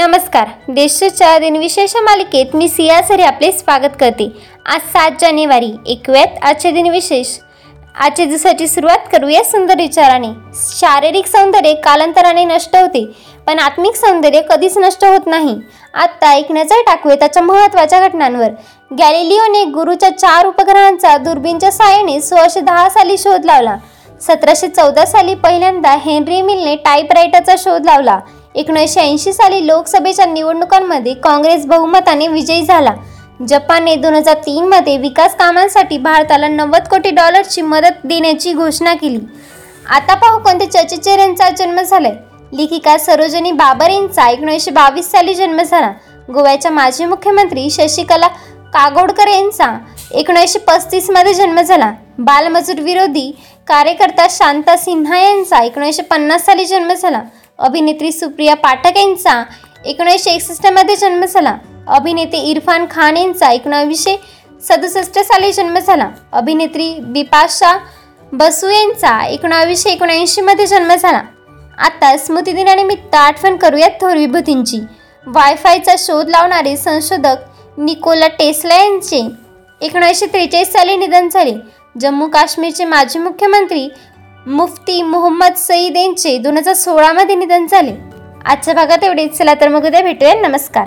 नमस्कार. देशच्या दिनविशेष मालिकेत मी सिया सरी आपले स्वागत करते. आज सात जानेवारी एकव्यात आजचे दिनविशेष. आजच्या दिवसाची सुरुवात करूया सुंदर विचाराने. शारीरिक सौंदर्य कालांतराने नष्ट होते पण आत्मिक सौंदर्य कधीच नष्ट होत नाही. आत्ता एक नजर टाकूया त्याच्या महत्त्वाच्या घटनांवर. गॅलिलिओने गुरुच्या चार उपग्रहांचा दुर्बीनच्या साहाय्याने सोळाशे दहा साली शोध लावला. सतराशे चौदा साली पहिल्यांदा हेनरी मिलने टाईपरायटरचा शोध लावला. एकोणीसशे ऐंशी साली लोकसभेच्या निवडणुकांमध्ये काँग्रेस बहुमताने विजयी झाला. जपानने दोन हजार तीनमध्ये विकास कामांसाठी भारताला नव्वद कोटी डॉलरची मदत देण्याची घोषणा केली. आता पाहू कोणते चर्चित चेहऱ्यांचा जन्म झालाय. लेखिका सरोजनी बाबर यांचा एकोणीसशे बावीस साली जन्म झाला. गोव्याच्या माजी मुख्यमंत्री शशिकला कागोडकर यांचा एकोणीसशे पस्तीसमध्ये जन्म झाला. बालमजूर विरोधी कार्यकर्ता शांता सिन्हा यांचा एकोणीसशे पन्नास साली जन्म झाला. अभिनेत्री सुप्रिया पाठक यांचा एकोणीसशे एकसष्टमध्ये जन्म झाला. अभिनेते इरफान खान यांचा एकोणावीसशे सदुसष्ट साली जन्म झाला. अभिनेत्री बिपाशा बसू यांचा एकोणावीसशे एकोणऐंशीमध्ये जन्म झाला. आता स्मृतिदिनानिमित्त आठवण करूयात थोर विभूतींची. वायफायचा शोध लावणारे संशोधक निकोला टेस्ला यांचे एकोणीसशे त्रेचाळीस साली निधन झाले. जम्मू काश्मीरचे माजी मुख्यमंत्री मुफ्ती मोहम्मद सईद यांचे दोन हजार सोळामध्ये निधन झाले. आजच्या भागात एवढेच चला तर मग उद्या भेटूया. नमस्कार.